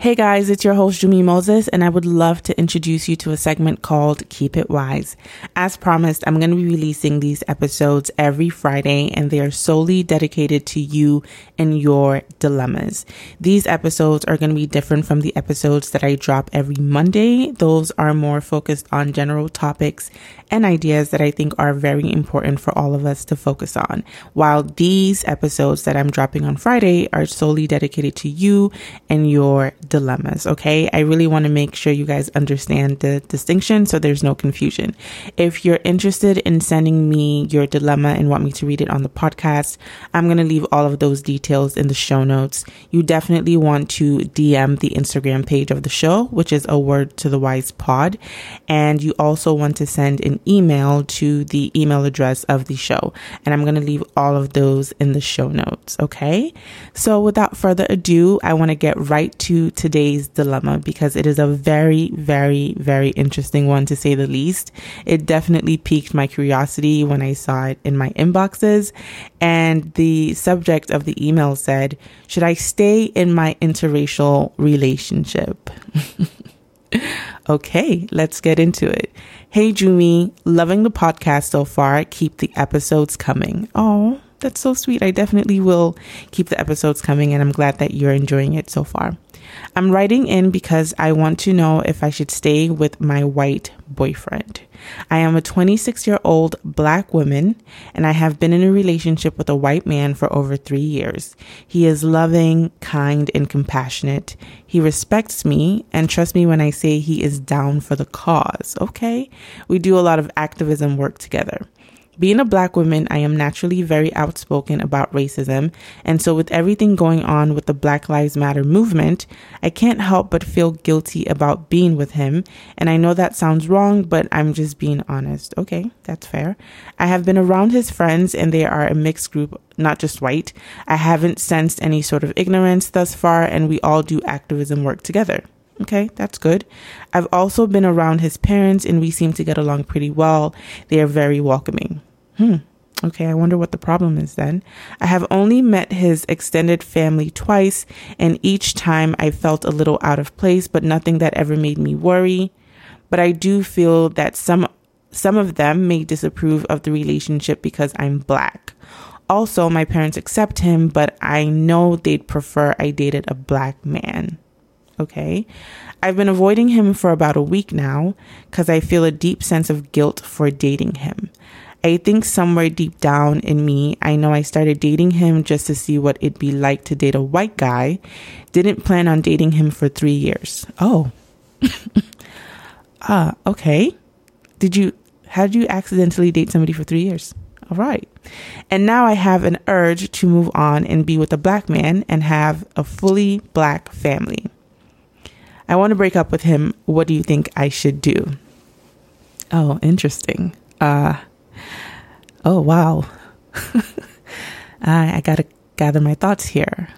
Hey guys, it's your host Jummie Moses, and I would love to introduce you to a segment called Keep It Wise. As promised, I'm going to be releasing these episodes every Friday, and they are solely dedicated to you and your dilemmas. These episodes are going to be different from the episodes that I drop every Monday. Those are more focused on general topics and ideas that I think are very important for all of us to focus on. While these episodes that I'm dropping on Friday are solely dedicated to you and your dilemmas. Okay. I really want to make sure you guys understand the distinction so there's no confusion. If you're interested in sending me your dilemma and want me to read it on the podcast, I'm going to leave all of those details in the show notes. You definitely want to DM the Instagram page of the show, which is a word to the wise pod. And you also want to send an email to the email address of the show. And I'm going to leave all of those in the show notes. Okay. So without further ado, I want to get right to today's dilemma because it is a very, very, very interesting one to say the least. It definitely piqued my curiosity when I saw it in my inboxes. And the subject of the email said, Should I stay in my interracial relationship? okay, let's get into it. Hey, Jummie, loving the podcast so far. Keep the episodes coming. Oh, that's so sweet. I definitely will keep the episodes coming, and I'm glad that you're enjoying it so far. I'm writing in because I want to know if I should stay with my white boyfriend. I am a 26 year old black woman and I have been in a relationship with a white man for over three years. He is loving, kind, and compassionate. He respects me and trusts me when I say he is down for the cause. Okay. We do a lot of activism work together. Being a black woman, I am naturally very outspoken about racism. And so, with everything going on with the Black Lives Matter movement, I can't help but feel guilty about being with him. And I know that sounds wrong, but I'm just being honest. Okay, that's fair. I have been around his friends, and they are a mixed group, not just white. I haven't sensed any sort of ignorance thus far, and we all do activism work together. Okay, that's good. I've also been around his parents and we seem to get along pretty well. They are very welcoming. Hmm. Okay, I wonder what the problem is then. I have only met his extended family twice, and each time I felt a little out of place, but nothing that ever made me worry. But I do feel that some some of them may disapprove of the relationship because I'm black. Also, my parents accept him, but I know they'd prefer I dated a black man. Okay. I've been avoiding him for about a week now because I feel a deep sense of guilt for dating him. I think somewhere deep down in me, I know I started dating him just to see what it'd be like to date a white guy. Didn't plan on dating him for three years. Oh. Uh, okay. Did you, how did you accidentally date somebody for three years? All right. And now I have an urge to move on and be with a black man and have a fully black family. I want to break up with him. What do you think I should do? Oh, interesting. Uh, oh, wow. I, I got to gather my thoughts here.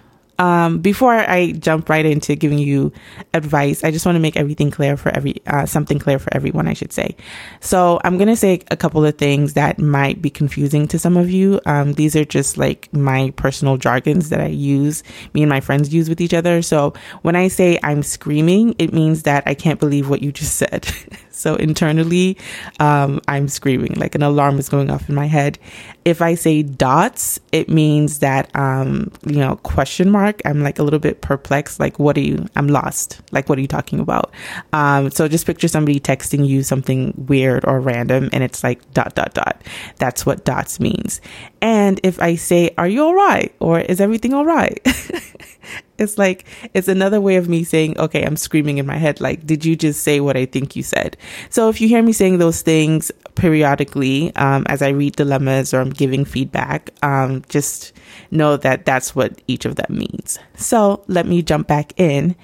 Um, before I jump right into giving you advice, I just want to make everything clear for every, uh, something clear for everyone, I should say. So I'm going to say a couple of things that might be confusing to some of you. Um, these are just like my personal jargons that I use, me and my friends use with each other. So when I say I'm screaming, it means that I can't believe what you just said. so internally, um, I'm screaming, like an alarm is going off in my head. If I say dots, it means that, um, you know, question mark I'm like a little bit perplexed. Like, what are you? I'm lost. Like, what are you talking about? Um, so just picture somebody texting you something weird or random and it's like dot, dot, dot. That's what dots means. And if I say, are you all right? Or is everything all right? it's like, it's another way of me saying, okay, I'm screaming in my head. Like, did you just say what I think you said? So if you hear me saying those things periodically, um, as I read dilemmas or I'm giving feedback, um, just know that that's what each of them means. So let me jump back in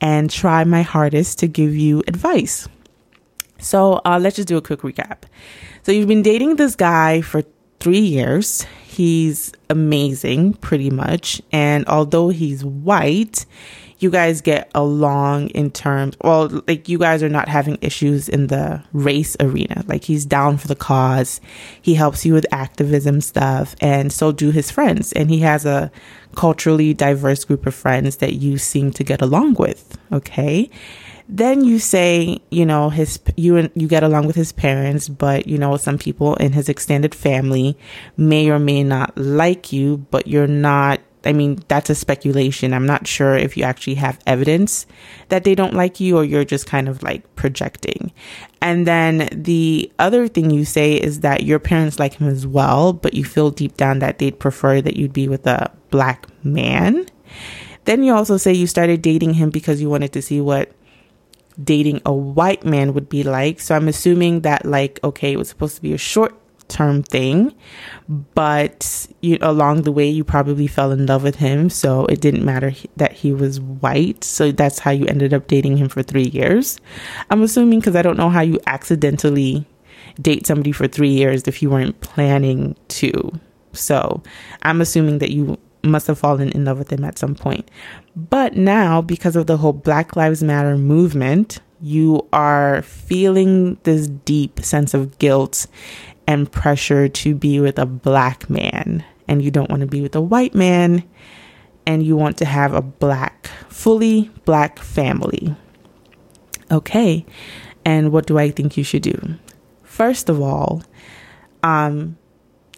and try my hardest to give you advice. So uh, let's just do a quick recap. So you've been dating this guy for three years. He's amazing, pretty much. And although he's white, you guys get along in terms, well, like you guys are not having issues in the race arena. Like he's down for the cause. He helps you with activism stuff and so do his friends. And he has a culturally diverse group of friends that you seem to get along with. Okay. Then you say, you know, his you and you get along with his parents, but you know, some people in his extended family may or may not like you, but you're not I mean, that's a speculation. I'm not sure if you actually have evidence that they don't like you or you're just kind of like projecting. And then the other thing you say is that your parents like him as well, but you feel deep down that they'd prefer that you'd be with a black man. Then you also say you started dating him because you wanted to see what dating a white man would be like. So I'm assuming that like okay, it was supposed to be a short term thing, but you, along the way, you probably fell in love with him. So it didn't matter that he was white. So that's how you ended up dating him for three years. I'm assuming because I don't know how you accidentally date somebody for three years if you weren't planning to. So I'm assuming that you must have fallen in love with him at some point. But now, because of the whole Black Lives Matter movement, you are feeling this deep sense of guilt and pressure to be with a black man and you don't want to be with a white man and you want to have a black, fully black family. Okay. And what do I think you should do? First of all, um,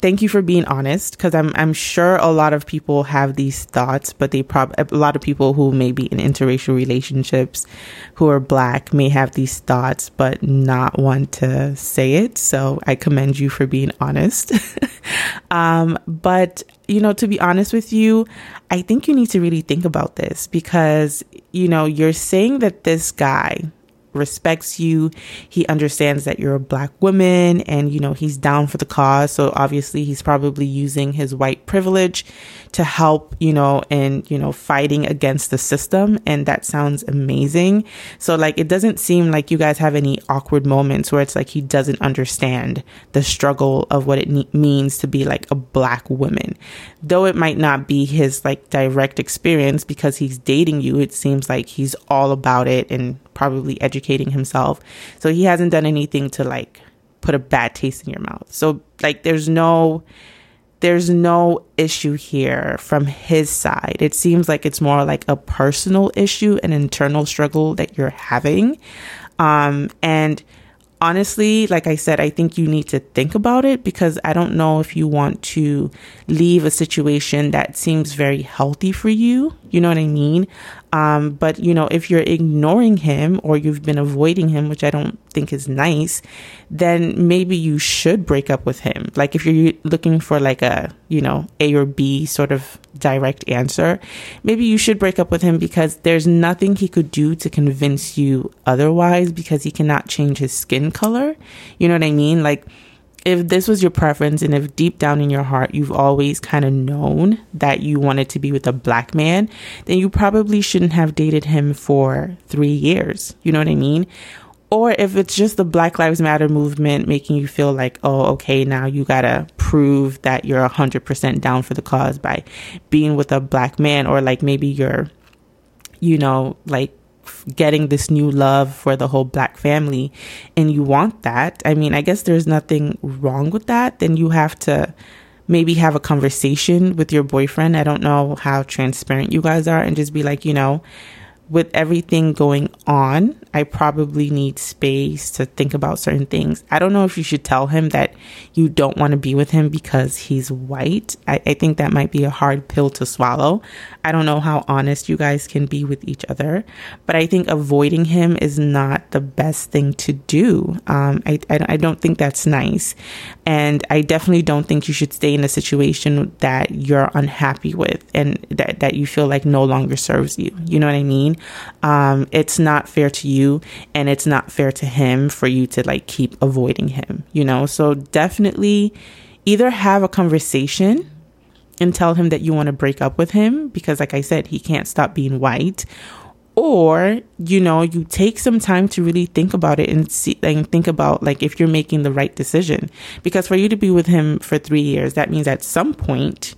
thank you for being honest because I'm I'm sure a lot of people have these thoughts, but they probably a lot of people who may be in interracial relationships who are black may have these thoughts but not want to say it. So I commend you for being honest. um, but you know, to be honest with you, I think you need to really think about this because you know you're saying that this guy respects you. He understands that you're a black woman and, you know, he's down for the cause. So obviously he's probably using his white privilege to help, you know, and, you know, fighting against the system. And that sounds amazing. So like, it doesn't seem like you guys have any awkward moments where it's like he doesn't understand the struggle of what it ne- means to be like a black woman. Though it might not be his like direct experience because he's dating you, it seems like he's all about it and probably educating himself. So he hasn't done anything to like put a bad taste in your mouth. So like there's no there's no issue here from his side. It seems like it's more like a personal issue, an internal struggle that you're having. Um and honestly, like I said, I think you need to think about it because I don't know if you want to leave a situation that seems very healthy for you. You know what I mean? Um, but you know, if you're ignoring him or you've been avoiding him, which I don't think is nice, then maybe you should break up with him. Like if you're looking for like a, you know, A or B sort of direct answer, maybe you should break up with him because there's nothing he could do to convince you otherwise because he cannot change his skin color. You know what I mean? Like if this was your preference and if deep down in your heart you've always kind of known that you wanted to be with a black man, then you probably shouldn't have dated him for three years. You know what I mean? Or if it's just the Black Lives Matter movement making you feel like, oh, okay, now you gotta prove that you're 100% down for the cause by being with a black man, or like maybe you're, you know, like getting this new love for the whole black family and you want that, I mean, I guess there's nothing wrong with that. Then you have to maybe have a conversation with your boyfriend. I don't know how transparent you guys are and just be like, you know, with everything going on, I probably need space to think about certain things. I don't know if you should tell him that you don't want to be with him because he's white. I, I, think that might be a hard pill to swallow. I don't know how honest you guys can be with each other, but I think avoiding him is not the best thing to do. Um, I, I, I don't think that's nice. And I definitely don't think you should stay in a situation that you're unhappy with and that, that you feel like no longer serves you. You know what I mean? Um, it's not fair to you and it's not fair to him for you to like keep avoiding him, you know? So definitely either have a conversation and tell him that you want to break up with him because like I said, he can't stop being white or you know you take some time to really think about it and see and think about like if you're making the right decision because for you to be with him for 3 years that means at some point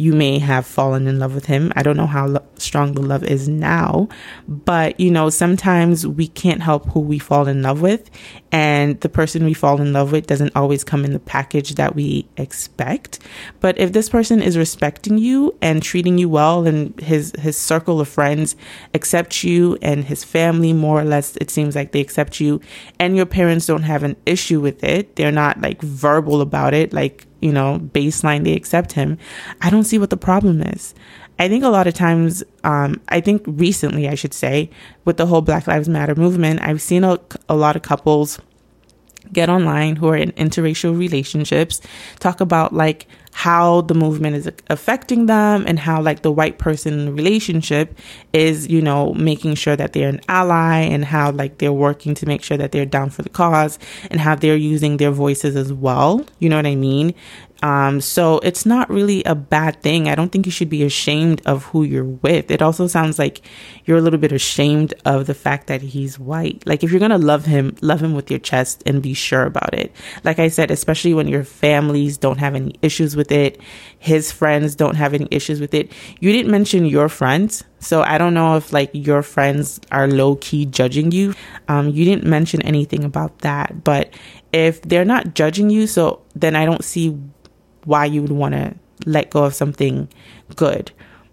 you may have fallen in love with him. I don't know how lo- strong the love is now, but you know, sometimes we can't help who we fall in love with, and the person we fall in love with doesn't always come in the package that we expect. But if this person is respecting you and treating you well, and his his circle of friends accept you, and his family more or less, it seems like they accept you, and your parents don't have an issue with it, they're not like verbal about it, like you know, baseline, they accept him. I don't see what the problem is. I think a lot of times, um, I think recently, I should say, with the whole Black Lives Matter movement, I've seen a, a lot of couples get online who are in interracial relationships talk about like how the movement is affecting them and how like the white person relationship is you know making sure that they're an ally and how like they're working to make sure that they're down for the cause and how they're using their voices as well you know what i mean um, so it's not really a bad thing. I don't think you should be ashamed of who you're with. It also sounds like you're a little bit ashamed of the fact that he's white. Like if you're to love him, love him with your chest and be sure about it. Like I said, especially when your families don't have any issues with it, his friends don't have any issues with it. You didn't mention your friends. So I don't know if like your friends are low key judging you. Um, you didn't mention anything about that, but if they're not judging you, so then I don't see why you would want to let go of something good.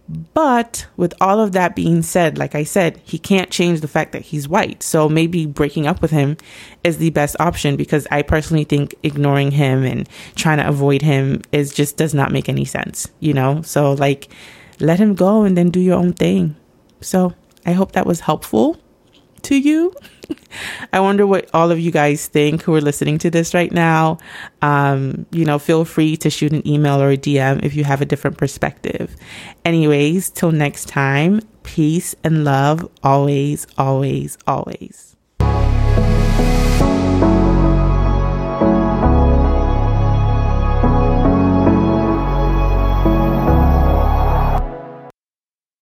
But with all of that being said, like I said, he can't change the fact that he's white. So maybe breaking up with him is the best option because I personally think ignoring him and trying to avoid him is just does not make any sense, you know? So like let him go and then do your own thing. So I hope that was helpful to you. I wonder what all of you guys think who are listening to this right now. Um, you know, feel free to shoot an email or a DM if you have a different perspective. Anyways, till next time, peace and love always, always, always.